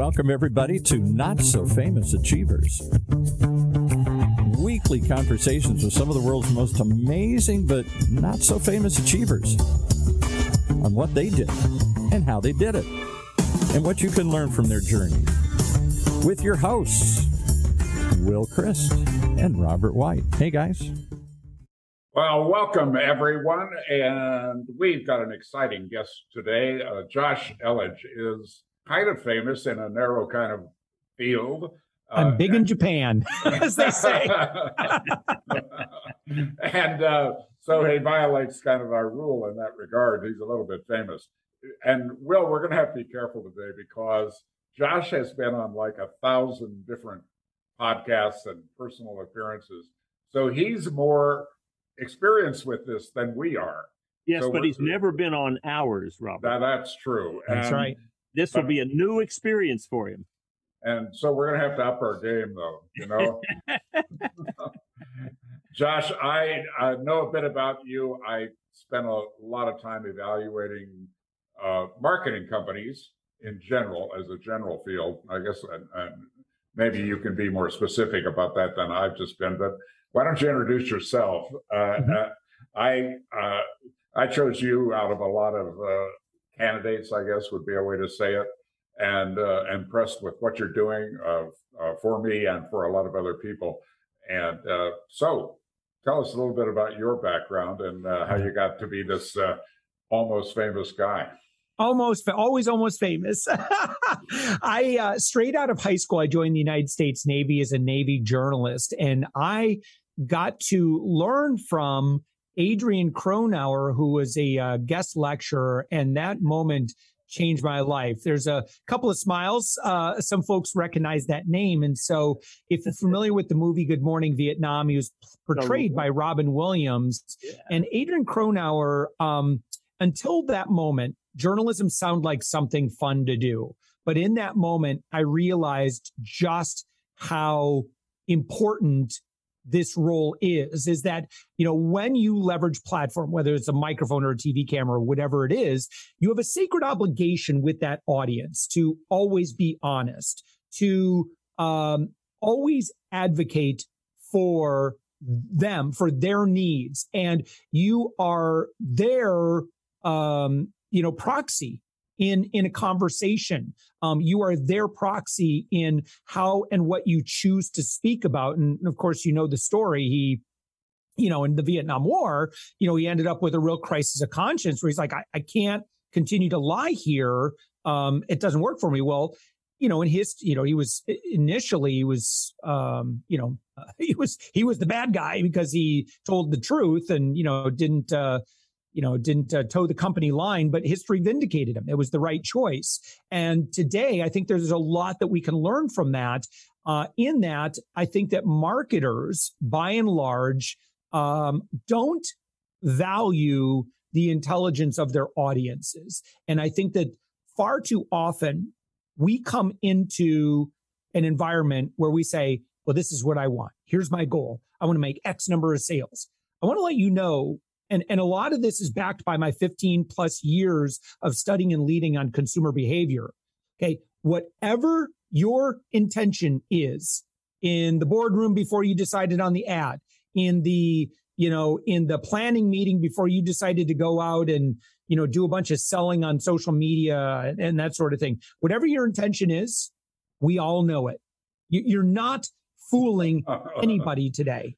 welcome everybody to Not So Famous Achievers. Weekly conversations with some of the world's most amazing but not so famous achievers on what they did and how they did it, and what you can learn from their journey. With your hosts, Will Christ and Robert White. Hey, guys. Well, welcome everyone, and we've got an exciting guest today. Uh, Josh Elledge is kind of famous in a narrow kind of field. I'm uh, big in Japan, as they say. and uh, so he violates kind of our rule in that regard. He's a little bit famous. And Will, we're going to have to be careful today because Josh has been on like a thousand different podcasts and personal appearances. So he's more experienced with this than we are. Yes, so but he's never been on ours, Robert. That, that's true. That's and, right. This will be a new experience for him. And so we're going to have to up our game, though, you know? Josh, I, I know a bit about you. I spent a lot of time evaluating uh, marketing companies in general, as a general field. I guess and, and maybe you can be more specific about that than I've just been. But why don't you introduce yourself? Uh, mm-hmm. uh, I uh, I chose you out of a lot of uh, candidates, I guess would be a way to say it, and uh, impressed with what you're doing uh, for me and for a lot of other people. And so, tell us a little bit about your background and how you got to be this almost famous guy almost always almost famous i uh, straight out of high school i joined the united states navy as a navy journalist and i got to learn from adrian cronauer who was a uh, guest lecturer and that moment changed my life there's a couple of smiles uh, some folks recognize that name and so if you're familiar with the movie good morning vietnam he was portrayed by robin williams yeah. and adrian cronauer um, until that moment journalism sounded like something fun to do. But in that moment, I realized just how important this role is is that you know when you leverage platform whether it's a microphone or a tv camera or whatever it is you have a sacred obligation with that audience to always be honest to um, always advocate for them for their needs. And you are their um, you know, proxy in in a conversation. Um, you are their proxy in how and what you choose to speak about. And of course, you know the story. He you know, in the Vietnam War, you know, he ended up with a real crisis of conscience where he's like, I, I can't continue to lie here. Um, it doesn't work for me. Well, you know, in his, you know, he was initially he was, um, you know, he was he was the bad guy because he told the truth and you know didn't uh, you know, didn't uh, toe the company line, but history vindicated him. It was the right choice. And today, I think there's a lot that we can learn from that. Uh, in that, I think that marketers, by and large, um, don't value the intelligence of their audiences. And I think that far too often we come into an environment where we say, well, this is what I want. Here's my goal. I want to make X number of sales. I want to let you know and, and a lot of this is backed by my 15 plus years of studying and leading on consumer behavior. Okay. Whatever your intention is in the boardroom before you decided on the ad, in the, you know, in the planning meeting before you decided to go out and, you know, do a bunch of selling on social media and, and that sort of thing. Whatever your intention is, we all know it. You're not fooling anybody today.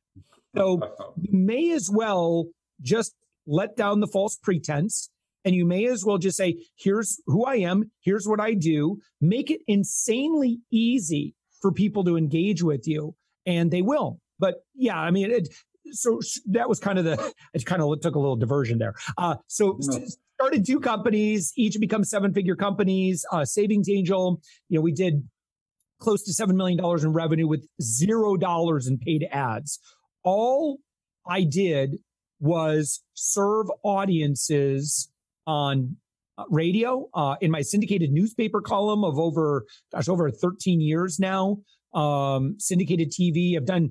So you may as well just let down the false pretense. And you may as well just say here's who i am here's what i do. Make it insanely easy for people to engage with you and they will. But yeah i mean it, so that was kind of the it kind of took a little diversion there. Uh, so started two companies each become seven figure companies uh, savings angel you know we did close to seven million dollars in revenue with zero dollars in paid ads. All i did was serve audiences on uh, radio uh, in my syndicated newspaper column of over gosh over 13 years now um, syndicated tv i've done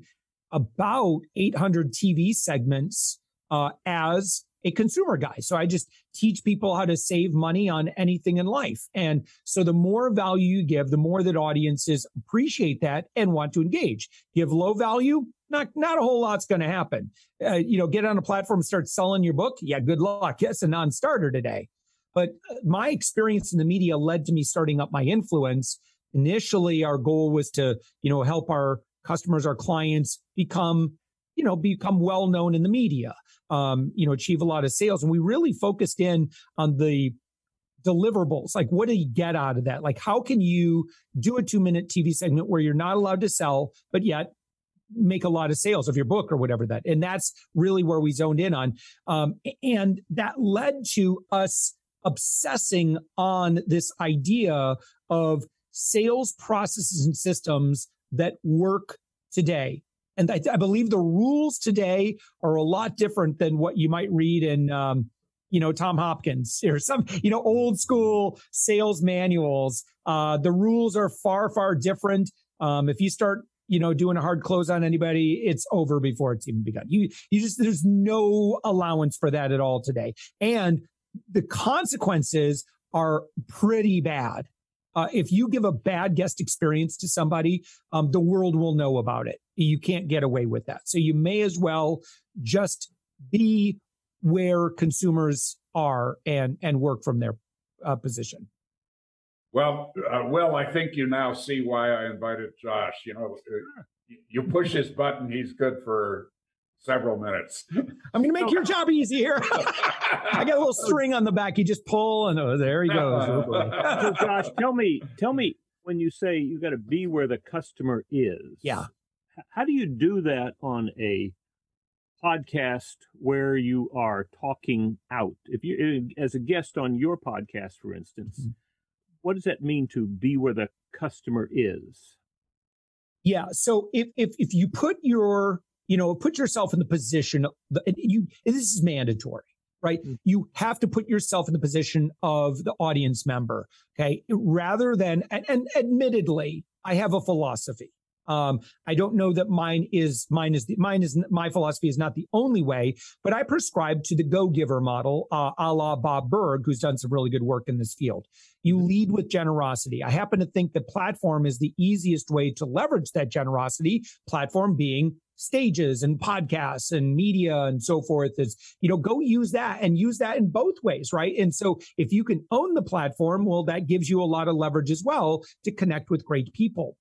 about 800 tv segments uh, as a consumer guy. So I just teach people how to save money on anything in life. And so the more value you give, the more that audiences appreciate that and want to engage. Give low value, not not a whole lot's going to happen. Uh, you know, get on a platform, start selling your book. Yeah, good luck. Yes, a non-starter today. But uh, my experience in the media led to me starting up my influence. Initially, our goal was to, you know, help our customers, our clients become, you know, become well known in the media, um, you know, achieve a lot of sales. And we really focused in on the deliverables. Like, what do you get out of that? Like, how can you do a two minute TV segment where you're not allowed to sell, but yet make a lot of sales of your book or whatever that? And that's really where we zoned in on. Um, and that led to us obsessing on this idea of sales processes and systems that work today. And I, I, believe the rules today are a lot different than what you might read in, um, you know, Tom Hopkins or some, you know, old school sales manuals. Uh, the rules are far, far different. Um, if you start, you know, doing a hard close on anybody, it's over before it's even begun. You, you just, there's no allowance for that at all today. And the consequences are pretty bad. Uh, if you give a bad guest experience to somebody, um, the world will know about it. You can't get away with that. So you may as well just be where consumers are and and work from their uh, position. Well, uh, well, I think you now see why I invited Josh. You know, uh, you push his button, he's good for several minutes. I'm going to make your job easier. I got a little string on the back. You just pull, and oh, there he goes. Oh, so, Josh, tell me, tell me when you say you got to be where the customer is. Yeah. How do you do that on a podcast where you are talking out? If you, eh, as a guest on your podcast, for instance, mm-hmm. What does that mean to be where the customer is? Yeah. So if if if you put your you know, put yourself in the position. You this is mandatory, right? Mm-hmm. You have to put yourself in the position of the audience member, okay? Rather than and, and admittedly, I have a philosophy. Um, I don't know that mine is mine is the, mine is my philosophy is not the only way, but I prescribe to the go giver model, uh, a la Bob Burg, who's done some really good work in this field. You mm-hmm. lead with generosity. I happen to think that platform is the easiest way to leverage that generosity. Platform being stages and podcasts and media and so forth is you know go use that and use that in both ways right and so if you can own the platform well that gives you a lot of leverage as well to connect with great people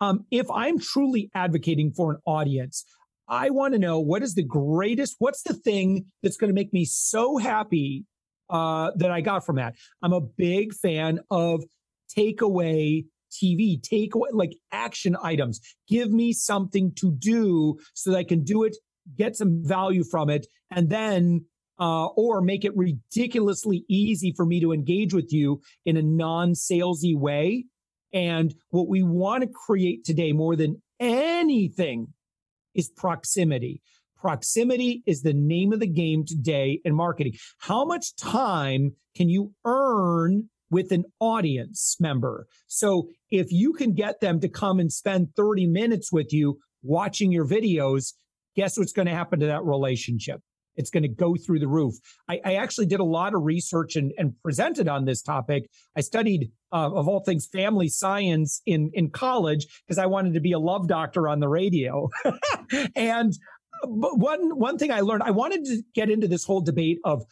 um, if I'm truly advocating for an audience, I want to know what is the greatest, what's the thing that's going to make me so happy uh, that I got from that. I'm a big fan of takeaway TV, takeaway like action items. Give me something to do so that I can do it, get some value from it, and then uh, or make it ridiculously easy for me to engage with you in a non-salesy way and what we want to create today more than anything is proximity. Proximity is the name of the game today in marketing. How much time can you earn with an audience member? So if you can get them to come and spend 30 minutes with you watching your videos, guess what's going to happen to that relationship? It's going to go through the roof. I, I actually did a lot of research and, and presented on this topic. I studied, uh, of all things, family science in, in college because I wanted to be a love doctor on the radio. and but one one thing I learned, I wanted to get into this whole debate of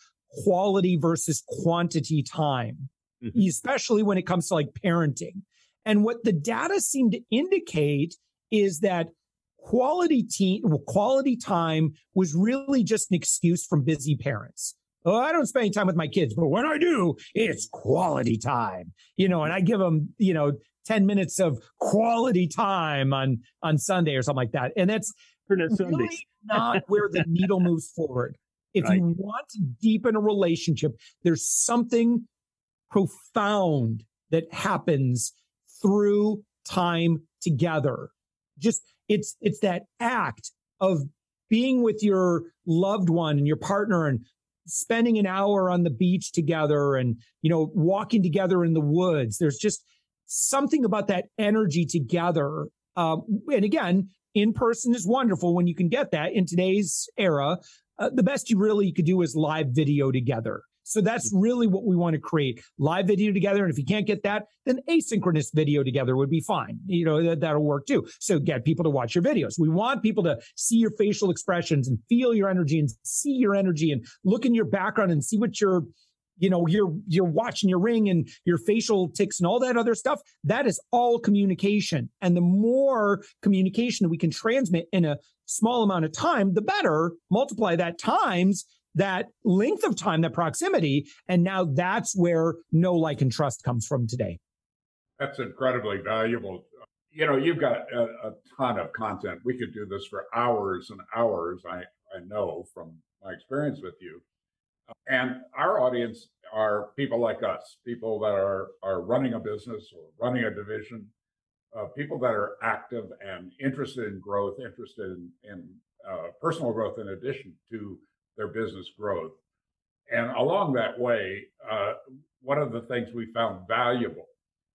quality versus quantity time, mm-hmm. especially when it comes to like parenting. And what the data seemed to indicate is that quality team, quality time was really just an excuse from busy parents. Oh, I don't spend any time with my kids, but when I do, it's quality time. You know, and I give them, you know, 10 minutes of quality time on on Sunday or something like that. And that's really not where the needle moves forward. If right. you want to deepen a relationship, there's something profound that happens through time together. Just it's it's that act of being with your loved one and your partner and spending an hour on the beach together and you know walking together in the woods there's just something about that energy together um, and again in person is wonderful when you can get that in today's era uh, the best you really could do is live video together. So that's mm-hmm. really what we want to create live video together. And if you can't get that, then asynchronous video together would be fine. You know, that, that'll work too. So get people to watch your videos. We want people to see your facial expressions and feel your energy and see your energy and look in your background and see what you're you know you're you're watching your ring and your facial tics and all that other stuff that is all communication and the more communication that we can transmit in a small amount of time the better multiply that times that length of time, that proximity. And now that's where know like and trust comes from today. That's incredibly valuable. You know, you've got a, a, ton of content. We could do this for hours and hours. I, I know from my experience with you. And our audience are people like us, people that are, are running a business or running a division, uh, people that are active and interested in growth, interested in, in uh, personal growth in addition to their business growth. And along that way, uh, one of the things we found valuable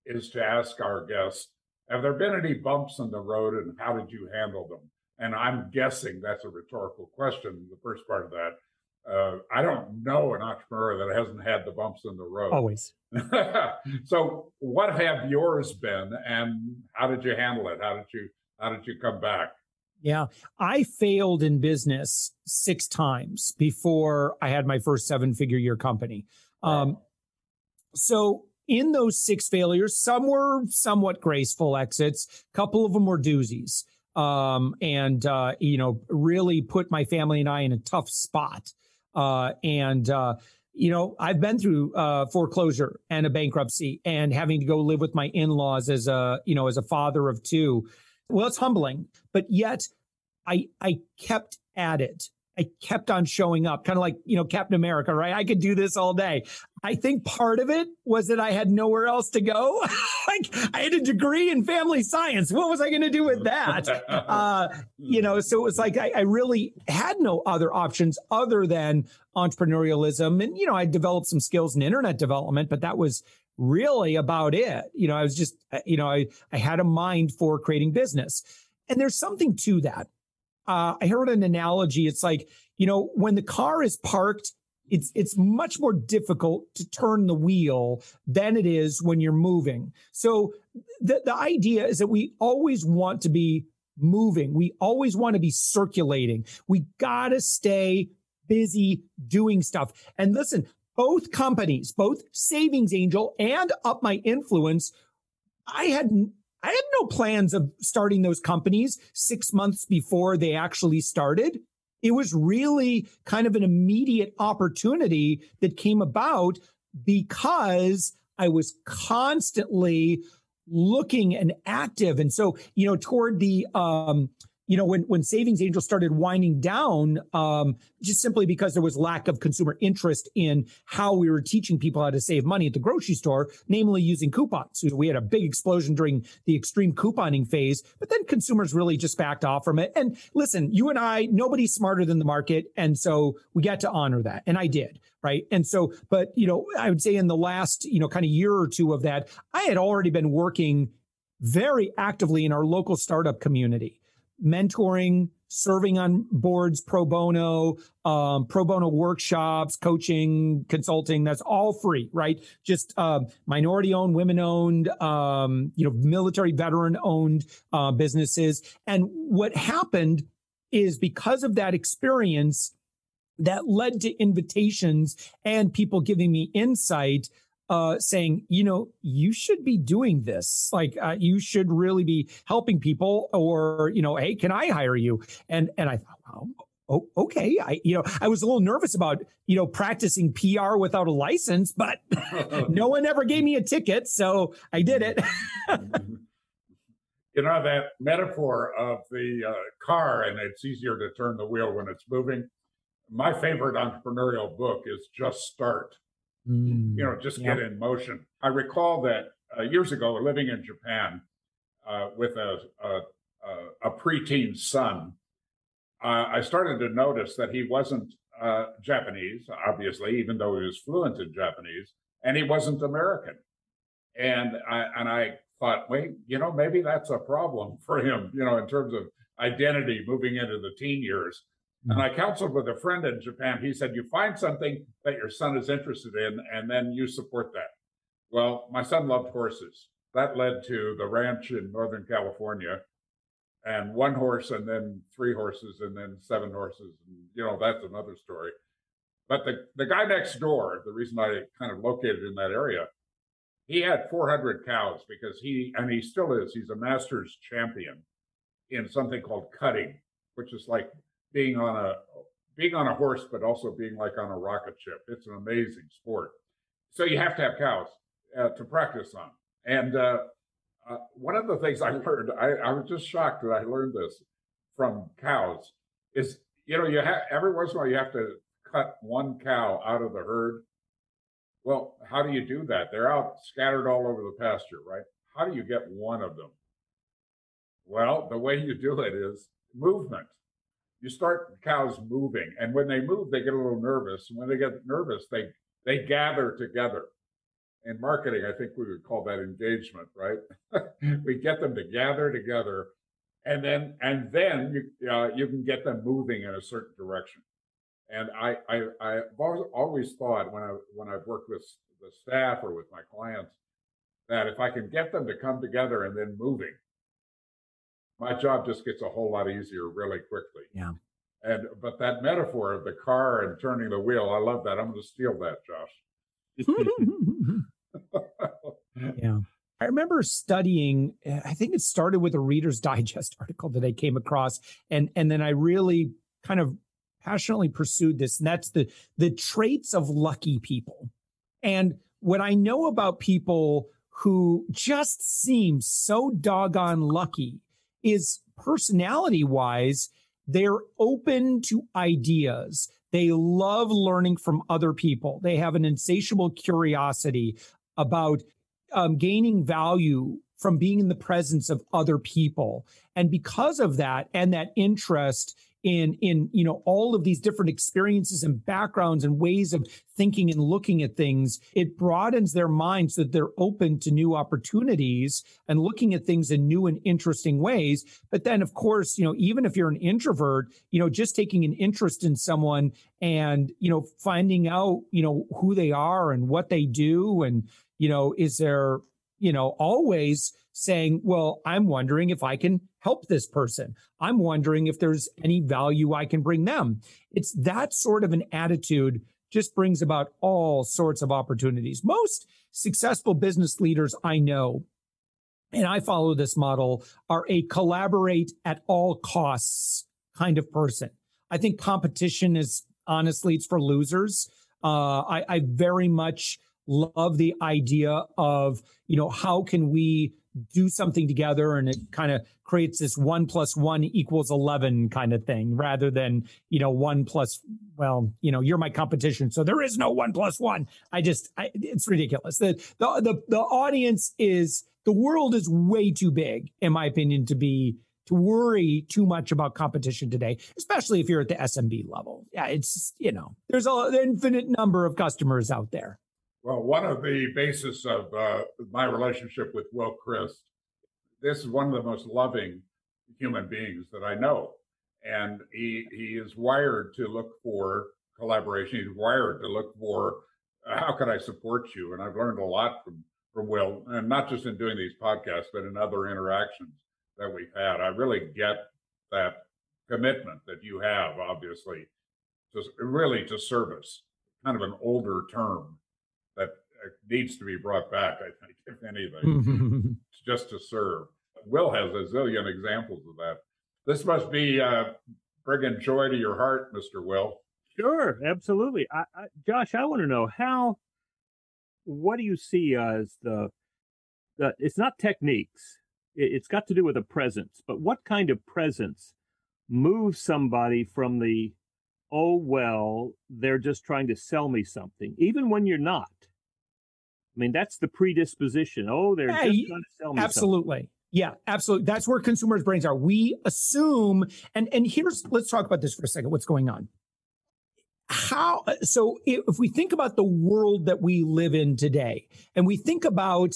is to ask our guests, have there been any bumps in the road and how did you handle them? And I'm guessing that's a rhetorical question, the first part of that. Uh, I don't know an entrepreneur that hasn't had the bumps in the road. Always. so, what have yours been, and how did you handle it? How did you how did you come back? Yeah. I failed in business six times before I had my first seven figure year company. Um, so in those six failures, some were somewhat graceful exits. A couple of them were doozies. Um, and, uh, you know, really put my family and I in a tough spot. Uh, and, uh, you know, I've been through uh, foreclosure and a bankruptcy and having to go live with my in-laws as a, you know, as a father of two. Well, it's humbling, but yet I I kept at it. I kept on showing up, kind of like, you know, Captain America, right? I could do this all day. I think part of it was that I had nowhere else to go. like I had a degree in family science. What was I going to do with that? Uh, you know, so it was like I, I, really had no other options other than entrepreneurialism. And, you know, I developed some skills in internet development, but that was really about it. You know, I was just, uh, you know, I, I had a mind for creating business. And there's something to that. Uh, I heard an analogy. It's like, you know, when the car is parked, it's it's much more difficult to turn the wheel than it is when you're moving. So the, the idea is that we always want to be moving. We always want to be circulating. We got to stay busy doing stuff. And listen, both companies, both Savings Angel and Up My Influence, I had I had no plans of starting those companies six months before they actually started. It was really kind of an immediate opportunity that came about because I was constantly looking and active. And so, you know, toward the um, you know, when when Savings Angel started winding down, um, just simply because there was lack of consumer interest in how we were teaching people how to save money at the grocery store, namely using coupons. We had a big explosion during the extreme couponing phase, but then consumers really just backed off from it. And listen, you and I, nobody's smarter than the market, and so we got to honor that, and I did, right? And so, but you know, I would say in the last you know kind of year or two of that, I had already been working very actively in our local startup community mentoring, serving on boards pro bono, um, pro bono workshops, coaching, consulting. That's all free, right? Just uh, minority owned, women owned, um, you know, military veteran owned uh, businesses. And what happened is because of that experience, that led to invitations and people giving me insight uh, saying, you know, you should be doing this. Like, uh, you should really be helping people, or you know, hey, can I hire you? And and I thought, well, oh, okay. I you know, I was a little nervous about you know practicing PR without a license, but no one ever gave me a ticket, so I did it. you know that metaphor of the uh, car, and it's easier to turn the wheel when it's moving. My favorite entrepreneurial book is Just Start Mm, you know, just get in motion. I recall that uh, years ago, living in Japan uh, with a, a, a, preteen son, uh, I started to notice that he wasn't uh, Japanese, obviously, even though he was fluent in Japanese, and he wasn't American. And I, and I thought, wait, you know, maybe that's a problem for him, you know, in terms of identity moving into the teen years. And uh-huh. I counseled with a friend in Japan. He said, You find something that your son is interested in, and then you support that. Well, my son loved horses. That led to the ranch in Northern California and one horse and then three horses and then seven horses. And, you know, that's another story. But the, the guy next door, the reason I kind of located in that area, he had 400 cows because he, and he still is, he's a master's champion in something called cutting, which is like being on a, being on a horse, but also being like on a rocket ship. It's an amazing sport. So you have to have cows uh, to practice on. And uh, uh, one of the things I learned, I, I, was just shocked that I learned this from cows, is you know you have every once in a while you have to cut one cow out of the herd. Well, how do you do that? They're out scattered all over the pasture, right? How do you get one of them? Well, the way you do it is movement. You start cows moving, and when they move, they get a little nervous. And when they get nervous, they they gather together in marketing, I think we would call that engagement, right? we get them to gather together, and then and then you uh, you can get them moving in a certain direction. And I I I've always thought when I when I've worked with the staff or with my clients that if I can get them to come together and then moving, my job just gets a whole lot easier really quickly. Yeah. And but that metaphor of the car and turning the wheel, I love that. I'm going to steal that, Josh. yeah. I remember studying, eh, I think it started with a Reader's Digest article that I came across. And, and then I really kind of passionately pursued this. And that's the, the traits of lucky people. And what I know about people who just seem so doggone lucky is personality wise, they're open to ideas. They love learning from other people. They have an insatiable curiosity about um, gaining value from being in the presence of other people. And because of that and that interest in in you know all of these different experiences and backgrounds and ways of thinking and looking at things it broadens their minds so that they're open to new opportunities and looking at things in new and interesting ways. But then of course you know even if you're an introvert you know just taking an interest in someone and you know finding out you know who they are and what they do and you know is there you know always saying well i'm wondering if i can help this person. I'm wondering if there's any value i can bring them. It's that sort of an attitude just brings about all sorts of opportunities. Most successful business leaders i know and i follow this model are a collaborate at all costs kind of person. I think competition is honestly it's for losers. Uh, I, I very much love the idea of, you know, how can we do something together and it kind of creates this one plus one equals 11 kind of thing rather than, you know, one plus, well, you know, you're my competition. So there is no one plus one. I just, I, it's ridiculous. The, the, the, the audience is, the world is way too big, in my opinion, to be to worry too much about competition today, especially if you're at the SMB level. Yeah, it's you know, there's an infinite number of customers out there. Well, one of the basis of uh, my relationship with Will Christ, this is one of the most loving human beings that I know. And he, he is wired to look for collaboration. He's wired to look for uh, how can I support you? And I've learned a lot from, from Will, and not just in doing these podcasts, but in other interactions that we've had. I really get that commitment that you have, obviously, to really to service, kind of an older term that uh, needs to be brought back, I think, if anything, just to serve. Will has a zillion examples of that. This must be uh, bringing joy to your heart, Mr. Will. Sure, absolutely. I, I, Josh, I want to know how, what do you see as the, the it's not techniques, it, it's got to do with a presence, but what kind of presence moves somebody from the oh, well, they're just trying to sell me something, even when you're not. I mean, that's the predisposition. Oh, they're hey, just trying to sell me absolutely. Something. Yeah, absolutely. That's where consumers' brains are. We assume, and and here's let's talk about this for a second. What's going on? How so? If we think about the world that we live in today, and we think about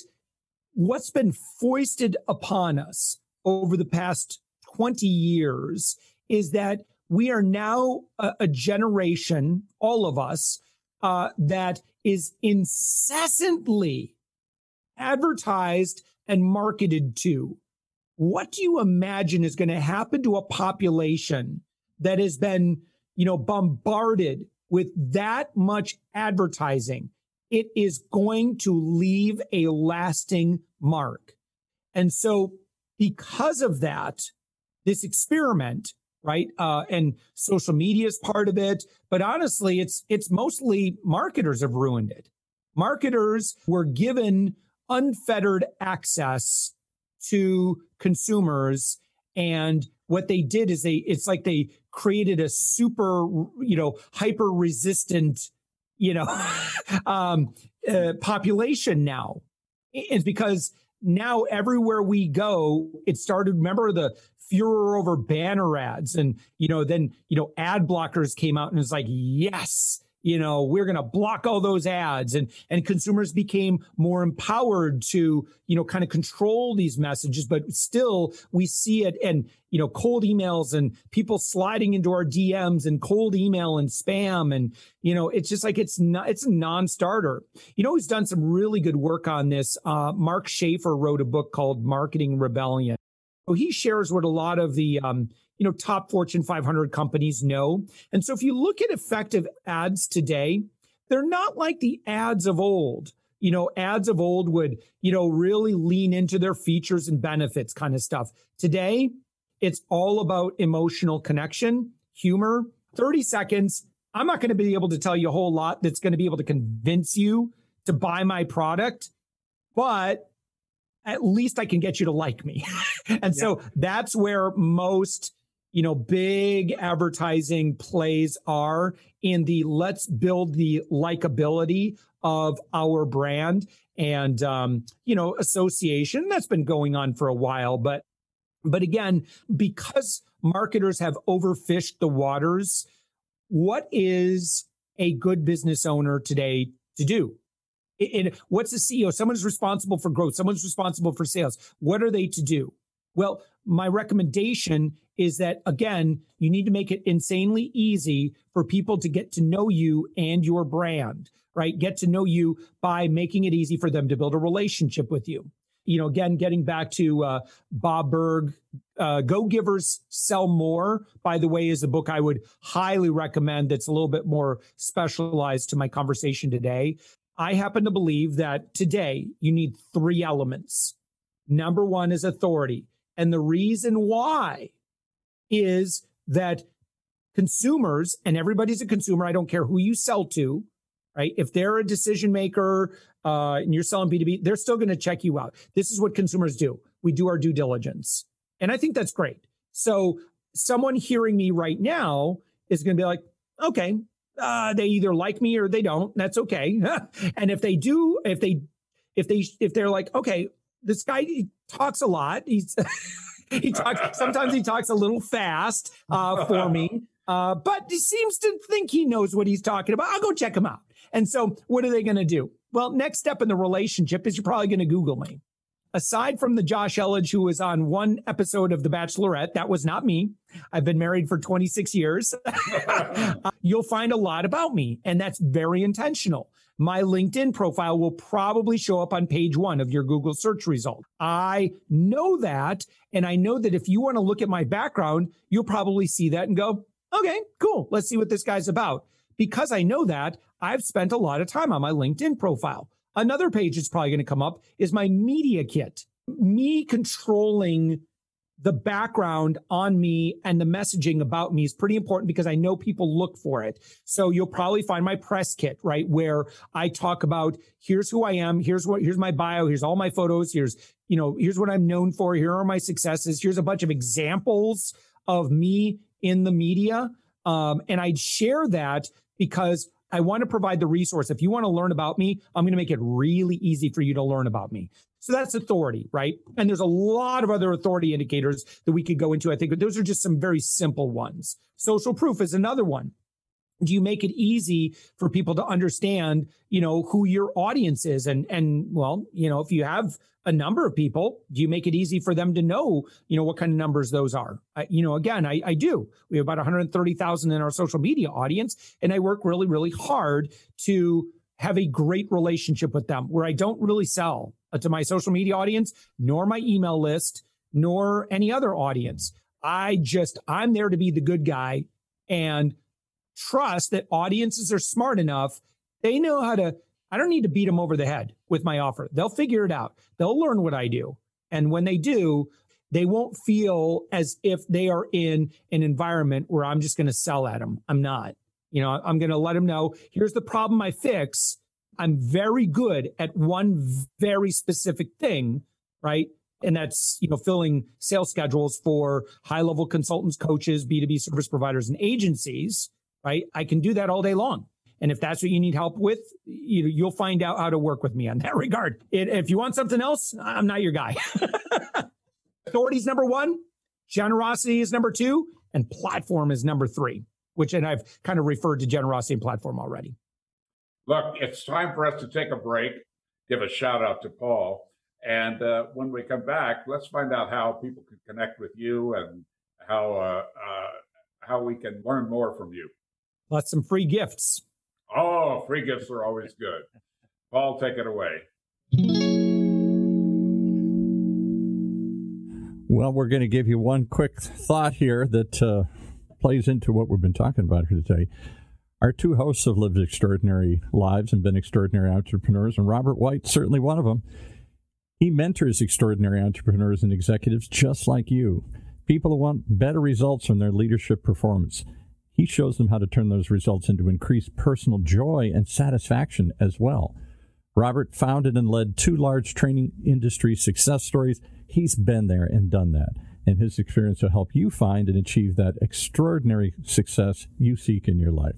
what's been foisted upon us over the past 20 years, is that we are now a, a generation, all of us, uh, that is incessantly advertised and marketed to. What do you imagine is going to happen to a population that has been, you know, bombarded with that much advertising? It is going to leave a lasting mark. And so, because of that, this experiment, right, uh, and social media is part of it, but honestly, it's it's mostly marketers have ruined it. Marketers were given unfettered access to consumers and what they did is they it's like they created a super you know hyper resistant you know um, uh, population now it's because now everywhere we go it started remember the furor over banner ads. And you know then you know ad blockers came out and it's like yes you know we're going to block all those ads. And and consumers became more empowered to you know kind of control these messages. But still we see it and you know cold emails and people sliding into our dms and cold email and spam. And you know it's just like it's not it's a non-starter. You know who's done some really good work on this? Uh, mark schaefer wrote a book called marketing rebellion so he shares what a lot of the um, you know, top Fortune 500 companies know. And so if you look at effective ads today, they're not like the ads of old. You know, ads of old would, you know, really lean into their features and benefits kind of stuff. Today, it's all about emotional connection, humor, 30 seconds. I'm not going to be able to tell you a whole lot that's going to be able to convince you to buy my product, but at least I can get you to like me. and yeah. so that's where most you know, big advertising plays are in the let's build the likability of our brand and, um, you know, association. That's been going on for a while. But, but again, because marketers have overfished the waters, what is a good business owner today to do? And what's the CEO? Someone's responsible for growth. Someone's responsible for sales. What are they to do? Well, my recommendation is that again, you need to make it insanely easy for people to get to know you and your brand, right? Get to know you by making it easy for them to build a relationship with you. You know, again, getting back to uh, Bob Burg, uh, Go Givers Sell More, by the way, is a book I would highly recommend that's a little bit more specialized to my conversation today. I happen to believe that today you need three elements. Number one is authority. And the reason why is that consumers, and everybody's a consumer, I don't care who you sell to, right? If they're a decision maker uh, and you're selling B2B, they're still going to check you out. This is what consumers do. We do our due diligence. And I think that's great. So someone hearing me right now is going to be like, okay, uh, they either like me or they don't. That's okay. and if they do, if they, if they, if they're like, okay, this guy talks a lot. He's he talks sometimes he talks a little fast uh, for me, uh, but he seems to think he knows what he's talking about. I'll go check him out. And so, what are they going to do? Well, next step in the relationship is you're probably going to Google me. Aside from the Josh Elledge who was on one episode of The Bachelorette, that was not me. I've been married for 26 years. You'll find a lot about me, and that's very intentional my LinkedIn profile will probably show up on page one of your Google search result. I know that. And I know that if you want to look at my background, you'll probably see that and go, okay, cool. Let's see what this guy's about. Because I know that, I've spent a lot of time on my LinkedIn profile. Another page that's probably going to come up is my media kit. Me controlling the background on me and the messaging about me is pretty important because I know people look for it. So you'll probably find my press kit, right? Where I talk about here's who I am, here's what here's my bio, here's all my photos, here's, you know, here's what I'm known for, here are my successes, here's a bunch of examples of me in the media. Um, and I'd share that because I want to provide the resource. If you want to learn about me, I'm going to make it really easy for you to learn about me. So that's authority, right? And there's a lot of other authority indicators that we could go into. I think, but those are just some very simple ones. Social proof is another one. Do you make it easy for people to understand you know who your audience is? And and well you know if you have a number of people do you make it easy for them to know you know what kind of numbers those are? I, you know again I, I do. We have about 130000 in our social media audience and i work really really hard to have a great relationship with them where i don't really sell to my social media audience nor my email list nor any other audience. I just i'm there to be the good guy and trust that audiences are smart enough. They know how to, I don't need to beat them over the head with my offer. They'll figure it out. They'll learn what I do. And when they do, they won't feel as if they are in an environment where I'm just going to sell at them. I'm not. You know, I'm going to let them know here's the problem I fix. I'm very good at one very specific thing, right? And that's, you know, filling sales schedules for high level consultants, coaches, B2B service providers, and agencies right? I can do that all day long. And if that's what you need help with, you, you'll find out how to work with me on that regard. It, if you want something else, I'm not your guy. Authority is number one, generosity is number two, and platform is number three, which, and I've kind of referred to generosity and platform already. Look, it's time for us to take a break, give a shout out to Paul. And uh, when we come back, let's find out how people can connect with you and how uh, uh, how we can learn more from you. Plus some free gifts. Oh, free gifts are always good. Paul, take it away. Well, we're going to give you one quick thought here that uh, plays into what we've been talking about here today. Our two hosts have lived extraordinary lives and been extraordinary entrepreneurs, and Robert White, certainly one of them. He mentors extraordinary entrepreneurs and executives just like you, people who want better results from their leadership performance. He shows them how to turn those results into increased personal joy and satisfaction as well. Robert founded and led two large training industry success stories. He's been there and done that, and his experience will help you find and achieve that extraordinary success you seek in your life.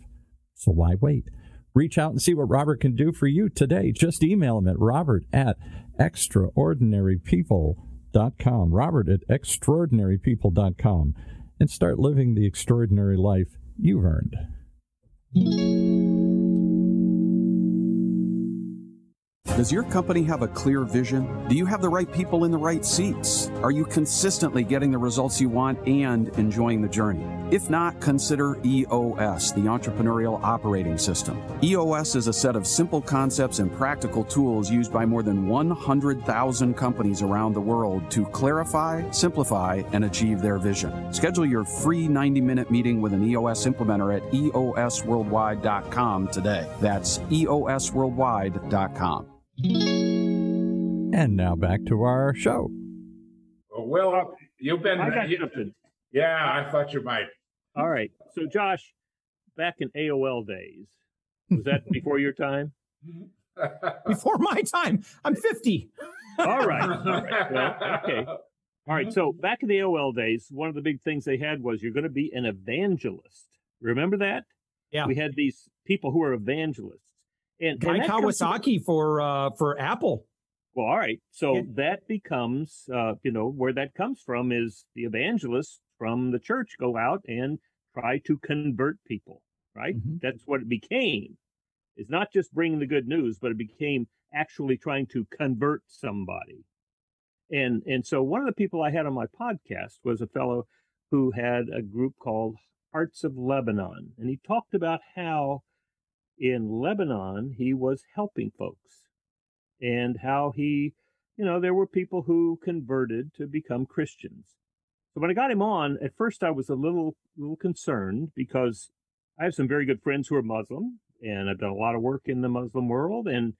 So why wait? Reach out and see what Robert can do for you today. Just email him at robert at extraordinarypeople.com. Robert at extraordinarypeople.com and start living the extraordinary life you've earned. Does your company have a clear vision? Do you have the right people in the right seats? Are you consistently getting the results you want and enjoying the journey? If not, consider EOS, the Entrepreneurial Operating System. EOS is a set of simple concepts and practical tools used by more than 100,000 companies around the world to clarify, simplify, and achieve their vision. Schedule your free 90 minute meeting with an EOS implementer at EOSworldwide.com today. That's EOSworldwide.com. And now back to our show. Well, uh, you've been. I got you, something. Yeah, I thought you might. All right. So, Josh, back in AOL days, was that before your time? Before my time, I'm 50. All right. All right. Well, okay. All right. So, back in the AOL days, one of the big things they had was you're going to be an evangelist. Remember that? Yeah. We had these people who were evangelists. And, Guy and that comes to- Kawasaki for uh, for Apple. Well, all right. So Yeah. that becomes, uh, you know, where that comes from is the evangelists from the church go out and try to convert people, right? Mhm. That's what it became. It's not just bringing the good news, but it became actually trying to convert somebody. And and so one of the people I had on my podcast was a fellow who had a group called Hearts of Lebanon, and he talked about how in Lebanon he was helping folks and how he, you know, there were people who converted to become Christians. So when I got him on, at first I was a little little concerned because I have some very good friends who are Muslim, and I've done a lot of work in the Muslim world, and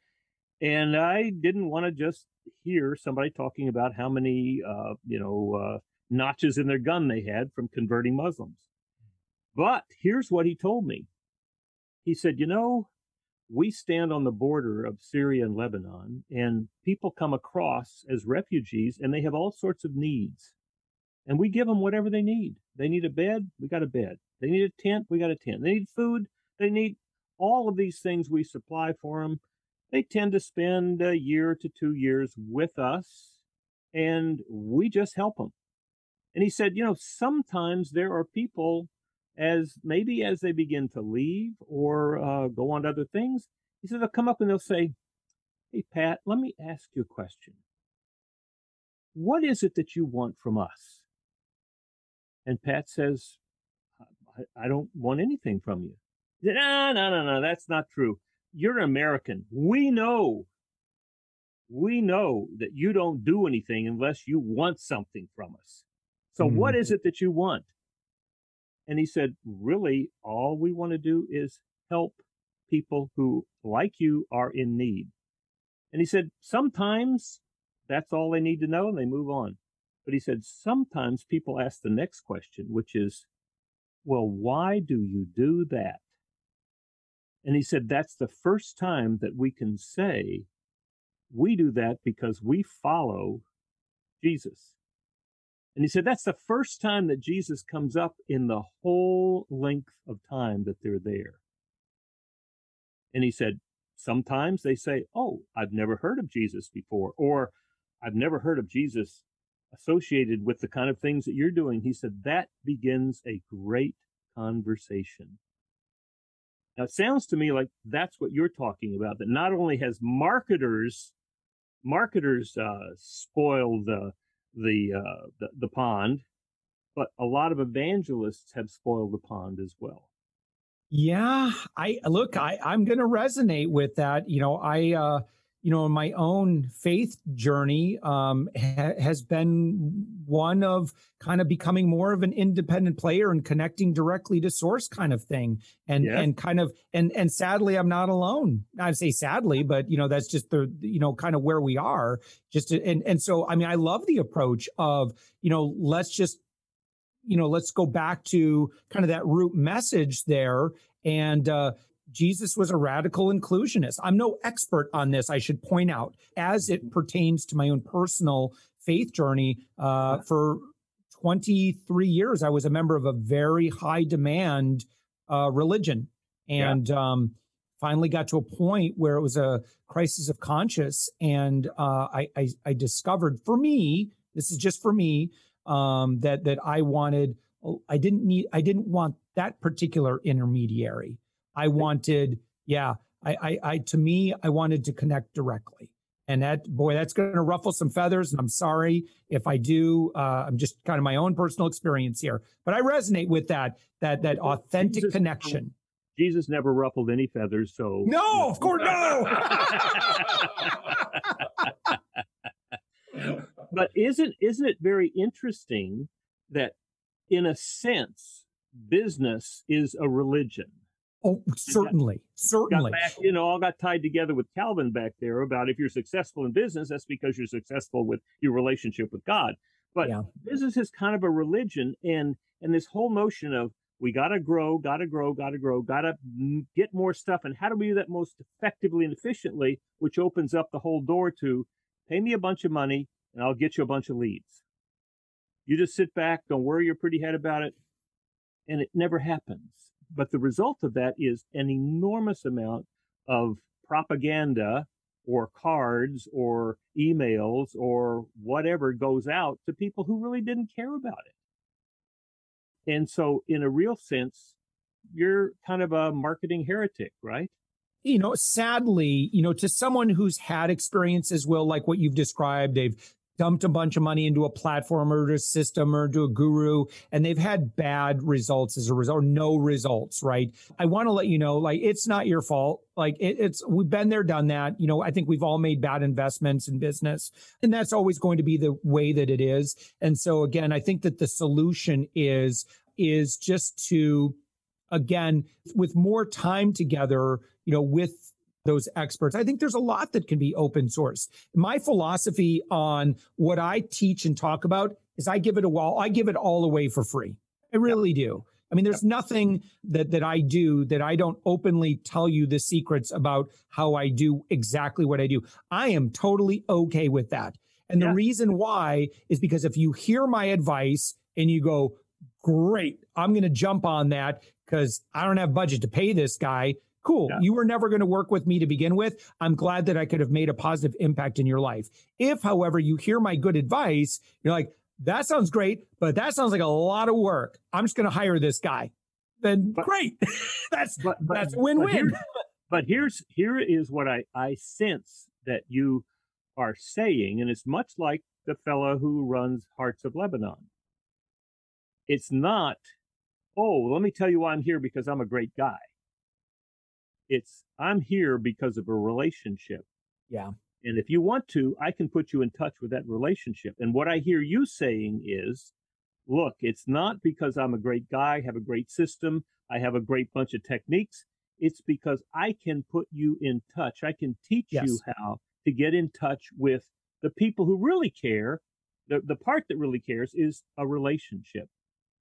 and I didn't want to just hear somebody talking about how many, uh, you know, uh, notches in their gun they had from converting Muslims. But here's what he told me. He said, you know, we stand on the border of Syria and Lebanon, and people come across as refugees and they have all sorts of needs. And we give them whatever they need. They need a bed, we got a bed. They need a tent, we got a tent. They need food, they need all of these things we supply for them. They tend to spend a year to two years with us, and we just help them. And he said, you know, sometimes there are people as maybe as they begin to leave or uh, go on to other things, he said they'll come up and they'll say, Hey, Pat, let me ask you a question. What is it that you want from us? And Pat says, I, I don't want anything from you. Said, no, no, no, no, that's not true. You're an American. We know, we know that you don't do anything unless you want something from us. So mm. what is it that you want? And he said, really, all we want to do is help people who, like you, are in need. And he said, sometimes that's all they need to know and they move on. But he said, sometimes people ask the next question, which is, well, why do you do that? And he said, that's the first time that we can say we do that because we follow Jesus. And he said, that's the first time that Jesus comes up in the whole length of time that they're there. And he said, sometimes they say, oh, I've never heard of Jesus before, or I've never heard of Jesus associated with the kind of things that you're doing. He said, that begins a great conversation. Now, it sounds to me like that's what you're talking about, that not only has marketers, marketers, uh, spoiled, uh, the, uh, the, the pond, but a lot of evangelists have spoiled the pond as well. Yeah, I look, I I'm going to resonate with that. You know, I uh you know, my own faith journey um, ha- has been one of kind of becoming more of an independent player and connecting directly to source kind of thing. And, yeah. and kind of, and, and sadly, I'm not alone. I'd say sadly, but you know, that's just the, you know, kind of where we are just, to, and, and so, I mean, I love the approach of, you know, let's just, you know, let's go back to kind of that root message there and uh, Jesus was a radical inclusionist. I'm no expert on this, I should point out, as it pertains to my own personal faith journey. Uh, for 23 years, I was a member of a very high demand uh, religion. And yeah. um, finally got to a point where it was a crisis of conscience. And uh, I, I, I, discovered for me, this is just for me, um, that, that I wanted, I didn't need, I didn't want that particular intermediary. I wanted, yeah, I, I, I, to me, I wanted to connect directly. And that, boy, that's going to ruffle some feathers. And I'm sorry if I do. Uh, I'm just kind of my own personal experience here, but I resonate with that, that, that authentic Jesus, connection. Jesus never ruffled any feathers. So no, of course, no. but isn't, isn't it very interesting that in a sense, business is a religion? Oh, certainly, got, certainly. Got back, you know, all got tied together with Calvin back there about if you're successful in business, that's because you're successful with your relationship with God. But yeah. business is kind of a religion, and and this whole notion of we got to grow, got to grow, got to grow, got to get more stuff, and how do we do that most effectively and efficiently, which opens up the whole door to pay me a bunch of money and I'll get you a bunch of leads. You just sit back, don't worry your pretty head about it, and it never happens but the result of that is an enormous amount of propaganda or cards or emails or whatever goes out to people who really didn't care about it. And so, in a real sense, you're kind of a marketing heretic, right? You know, sadly, you know, to someone who's had experiences, Will, like what you've described, they've dumped a bunch of money into a platform or a system or to a guru and they've had bad results as a result or no results right? I want to let you know like it's not your fault. Like it, it's we've been there done that. You know i think we've all made bad investments in business and that's always going to be the way that it is. And so again i think that the solution is is just to again with more time together you know with those experts. I think there's a lot that can be open source. My philosophy on what I teach and talk about is I give it a wall. I give it all away for free. I really do. I mean, there's nothing that that I do that I don't openly tell you the secrets about how I do exactly what I do. I am totally okay with that. And yeah. the reason why is because if you hear my advice and you go, great, I'm going to jump on that because I don't have budget to pay this guy Cool. Yeah. You were never going to work with me to begin with. I'm glad that I could have made a positive impact in your life. If, however, you hear my good advice, you're like, that sounds great, but that sounds like a lot of work. I'm just going to hire this guy. then but, great. that's but, but, that's win-win. But, here, but here's here is what I I sense that you are saying, and it's much like the fellow who runs Hearts of Lebanon. It's not, oh, let me tell you why I'm here because I'm a great guy. It's I'm here because of a relationship. Yeah. And if you want to, I can put you in touch with that relationship. And what I hear you saying is, look, it's not because I'm a great guy, have a great system, I have a great bunch of techniques. It's because I can put you in touch. I can teach yes. you how to get in touch with the people who really care. The, the part that really cares is a relationship.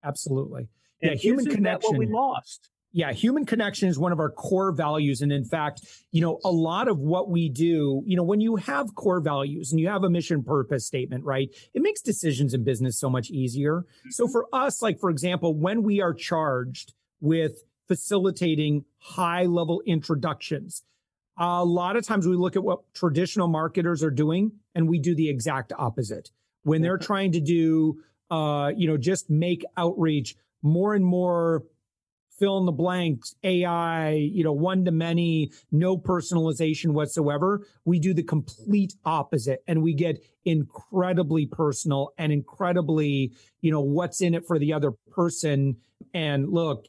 Absolutely. And yeah, human connection. what we lost? Yeah, human connection is one of our core values. And in fact, you know, a lot of what we do, you know, when you have core values and you have a mission purpose statement, right, it makes decisions in business so much easier. Mm-hmm. So for us, like, for example, when we are charged with facilitating high level introductions, a lot of times we look at what traditional marketers are doing and we do the exact opposite. When they're trying to do, uh, you know, just make outreach more and more fill in the blanks, AI, you know, one to many, no personalization whatsoever. We do the complete opposite and we get incredibly personal and incredibly, you know, what's in it for the other person. And look,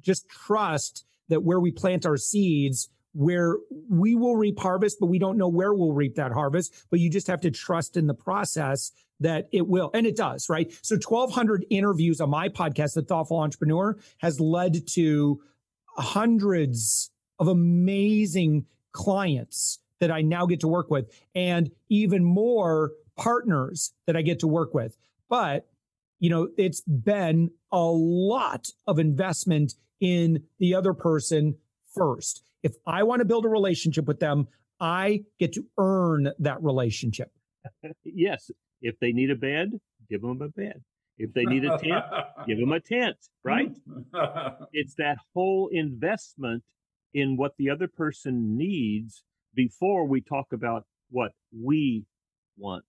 just trust that where we plant our seeds, where we will reap harvest, but we don't know where we'll reap that harvest. But you just have to trust in the process that it will. And it does, right? So 1,200 interviews on my podcast, The Thoughtful Entrepreneur, has led to hundreds of amazing clients that I now get to work with and even more partners that I get to work with. But, you know, it's been a lot of investment in the other person first. If I want to build a relationship with them, I get to earn that relationship. yes. If they need a bed, give them a bed. If they need a tent, give them a tent, right? it's that whole investment in what the other person needs before we talk about what we want.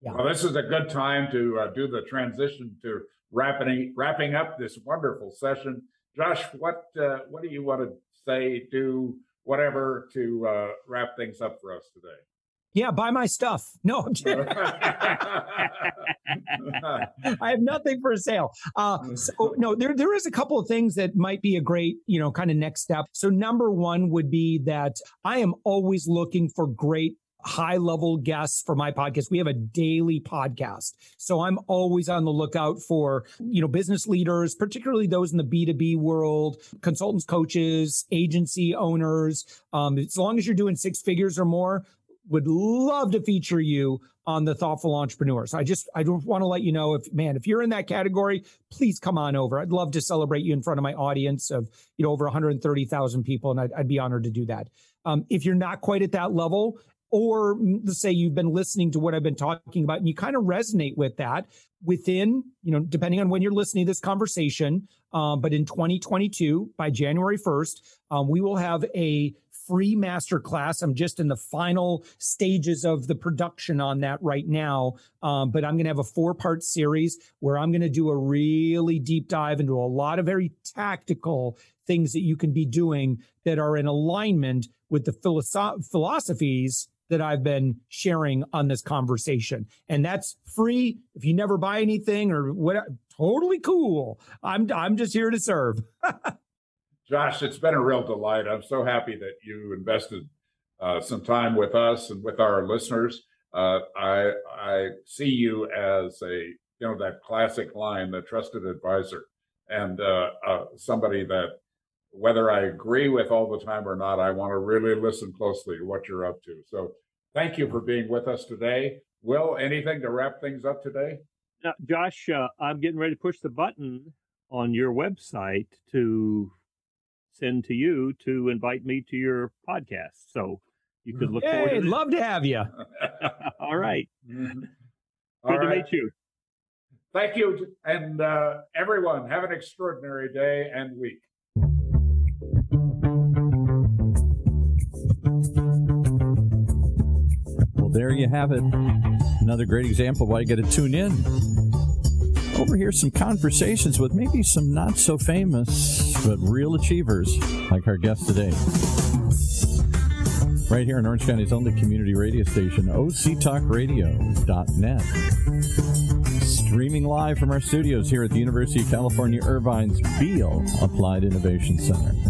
Yeah. Well, this is a good time to uh, do the transition to wrapping wrapping up this wonderful session. Josh, what uh, what do you want to say, do whatever to uh, wrap things up for us today? Yeah, buy my stuff. No, i have nothing for sale. Uh, so no, there there is a couple of things that might be a great, you know, kind of next step. So number one would be that I am always looking for great high level guests for my podcast. We have a daily podcast. So I'm always on the lookout for, you know, business leaders, particularly those in the B2B world, consultants, coaches, agency owners. Um, as long as you're doing six figures or more, would love to feature you on the thoughtful entrepreneurs. I just I don't want to let you know if man if you're in that category, please come on over. I'd love to celebrate you in front of my audience of you know over 130,000 people, and I'd, I'd, be honored to do that. Um, if you're not quite at that level or say you've been listening to what I've been talking about and you kind of resonate with that within, you know, depending on when you're listening to this conversation. Um, but in 2022, by January 1st, um, we will have a free masterclass. I'm just in the final stages of the production on that right now. Um, but I'm going to have a four part series where I'm going to do a really deep dive into a lot of very tactical things that you can be doing that are in alignment with the philosoph- philosophies that I've been sharing on this conversation. And that's free. If you never buy anything or what, totally cool. I'm, I'm just here to serve. Josh, it's been a real delight. I'm so happy that you invested uh, some time with us and with our listeners. Uh, I, I see you as a, you know, that classic line, the trusted advisor and uh, uh somebody that whether I agree with all the time or not, I want to really listen closely to what you're up to. So thank you for being with us today. Will, anything to wrap things up today? Now, Josh, uh, I'm getting ready to push the button on your website to send to you to invite me to your podcast. So you could look Yay, forward to it. love to have you. all right. Mm-hmm. Good to meet you. Thank you. And uh, everyone, have an extraordinary day and week. There you have it. Another great example why you got to tune in. overhear some conversations with maybe some not so famous but real achievers like our guest today. Right here in Orange County's only community radio station, octalkradio.net. Streaming live from our studios here at the University of California Irvine's Beall Applied Innovation Center.